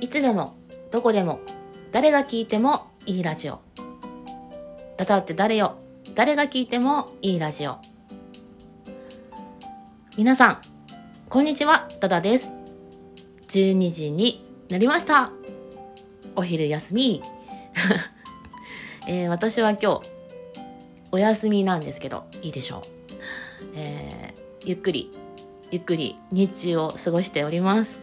いつでもどこでも誰が聞いてもいいラジオ。ダダって誰よ。誰が聞いてもいいラジオ。皆さんこんにちは。ダダです。12時になりました。お昼休み、えー、私は今日お休みなんですけどいいでしょう、えー、ゆっくりゆっくり日中を過ごしております。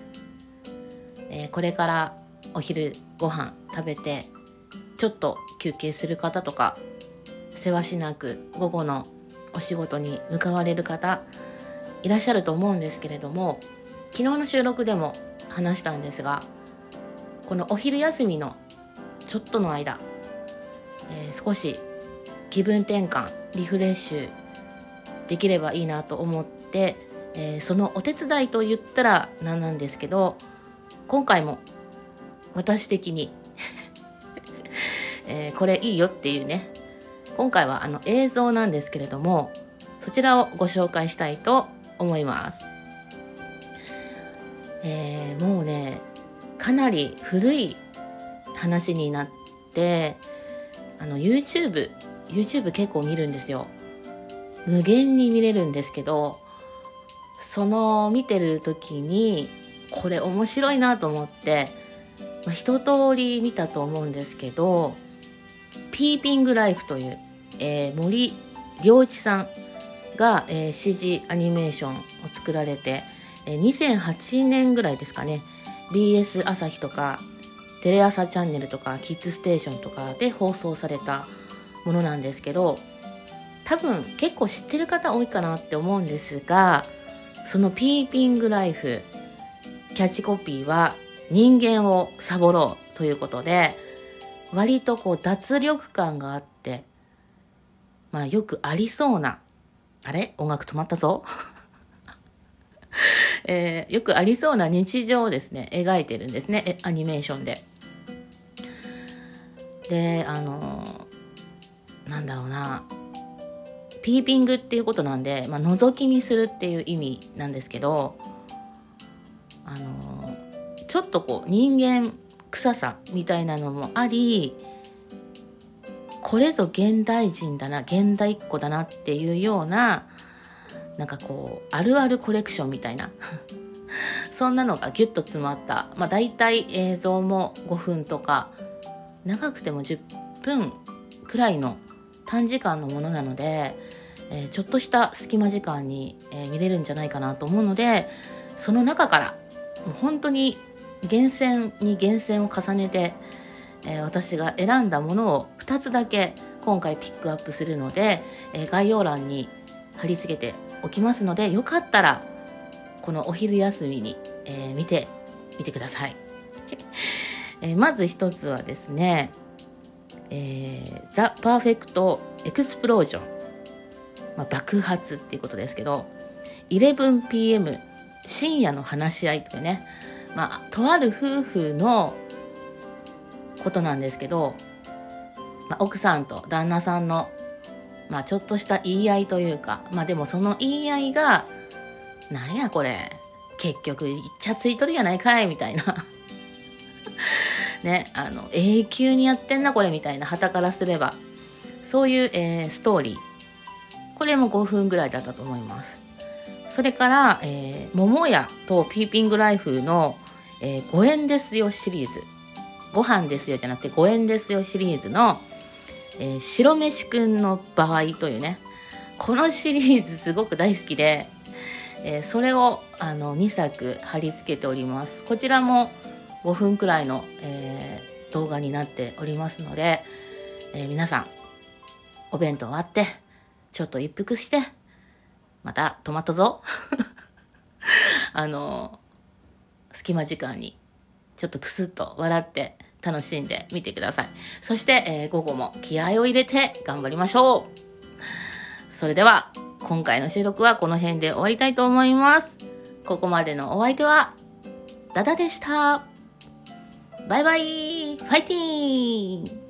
ー、これからお昼ご飯食べてちょっと休憩する方とかせわしなく午後のお仕事に向かわれる方いらっしゃると思うんですけれども昨日の収録でも話したんですがこのお昼休みのちょっとの間、えー、少し気分転換リフレッシュできればいいなと思って、えー、そのお手伝いと言ったら何なんですけど今回も私的に。えー、これいいよっていうね。今回はあの映像なんですけれどもそちらをご紹介したいと思います、えー、もうねかなり古い話になってあの YouTube YouTube 結構見るんですよ。無限に見れるんですけどその見てる時にこれ面白いなと思って、まあ、一通り見たと思うんですけどピーピングライフという、えー、森良一さんが、えー、CG アニメーションを作られて、えー、2008年ぐらいですかね BS 朝日とかテレ朝チャンネルとかキッズステーションとかで放送されたものなんですけど多分結構知ってる方多いかなって思うんですがそのピーピングライフキャッチコピーは人間をサボろうということで、割とこう脱力感があって、まあよくありそうな、あれ？音楽止まったぞ。えー、よくありそうな日常をですね、描いてるんですね、アニメーションで。で、あのー、なんだろうな、ピーピングっていうことなんで、まあ、覗き見するっていう意味なんですけど、ちょっとこう人間臭さみたいなのもありこれぞ現代人だな現代っ子だなっていうようななんかこうあるあるコレクションみたいな。そんなのがギュッと詰まった、まあ、大体映像も5分とか長くても10分くらいの短時間のものなので、えー、ちょっとした隙間時間に、えー、見れるんじゃないかなと思うのでその中からもう本当に厳選に厳選を重ねて、えー、私が選んだものを2つだけ今回ピックアップするので、えー、概要欄に貼り付けておきますのでよかったらこのお昼休みに、えー、見てみてください、えまず一つはですね「えー、 The Perfect Explosion」まあ、爆発っていうことですけど 11pm 深夜の話し合いとかね、まあ、とある夫婦のことなんですけど、まあ、奥さんと旦那さんの、まあ、ちょっとした言い合いというか、まあ、でもその言い合いが、なんやこれ、結局、いっちゃついとるやないかい、みたいな。ね、あの、永久にやってんな、これ、みたいな、旗からすれば。そういう、えー、ストーリー。これも5分ぐらいだったと思います。それから、えー、桃屋とピーピングライフの、えー、5円ですよシリーズ。ご飯ですよじゃなくて5円ですよシリーズの、えー、白飯くんの場合というね、このシリーズ すごく大好きで、えー、それをあの2作貼り付けております。こちらも5分くらいの、えー、動画になっておりますので、え、皆さん、お弁当終わって、ちょっと一服して、また止まったぞ。あの、隙間時間にちょっとクスッと笑って楽しんでみてください。そして、えー、午後も気合を入れて頑張りましょう。それでは、今回の収録はこの辺で終わりたいと思います。ここまでのお相手は、ダダでした。バイバイファイティーン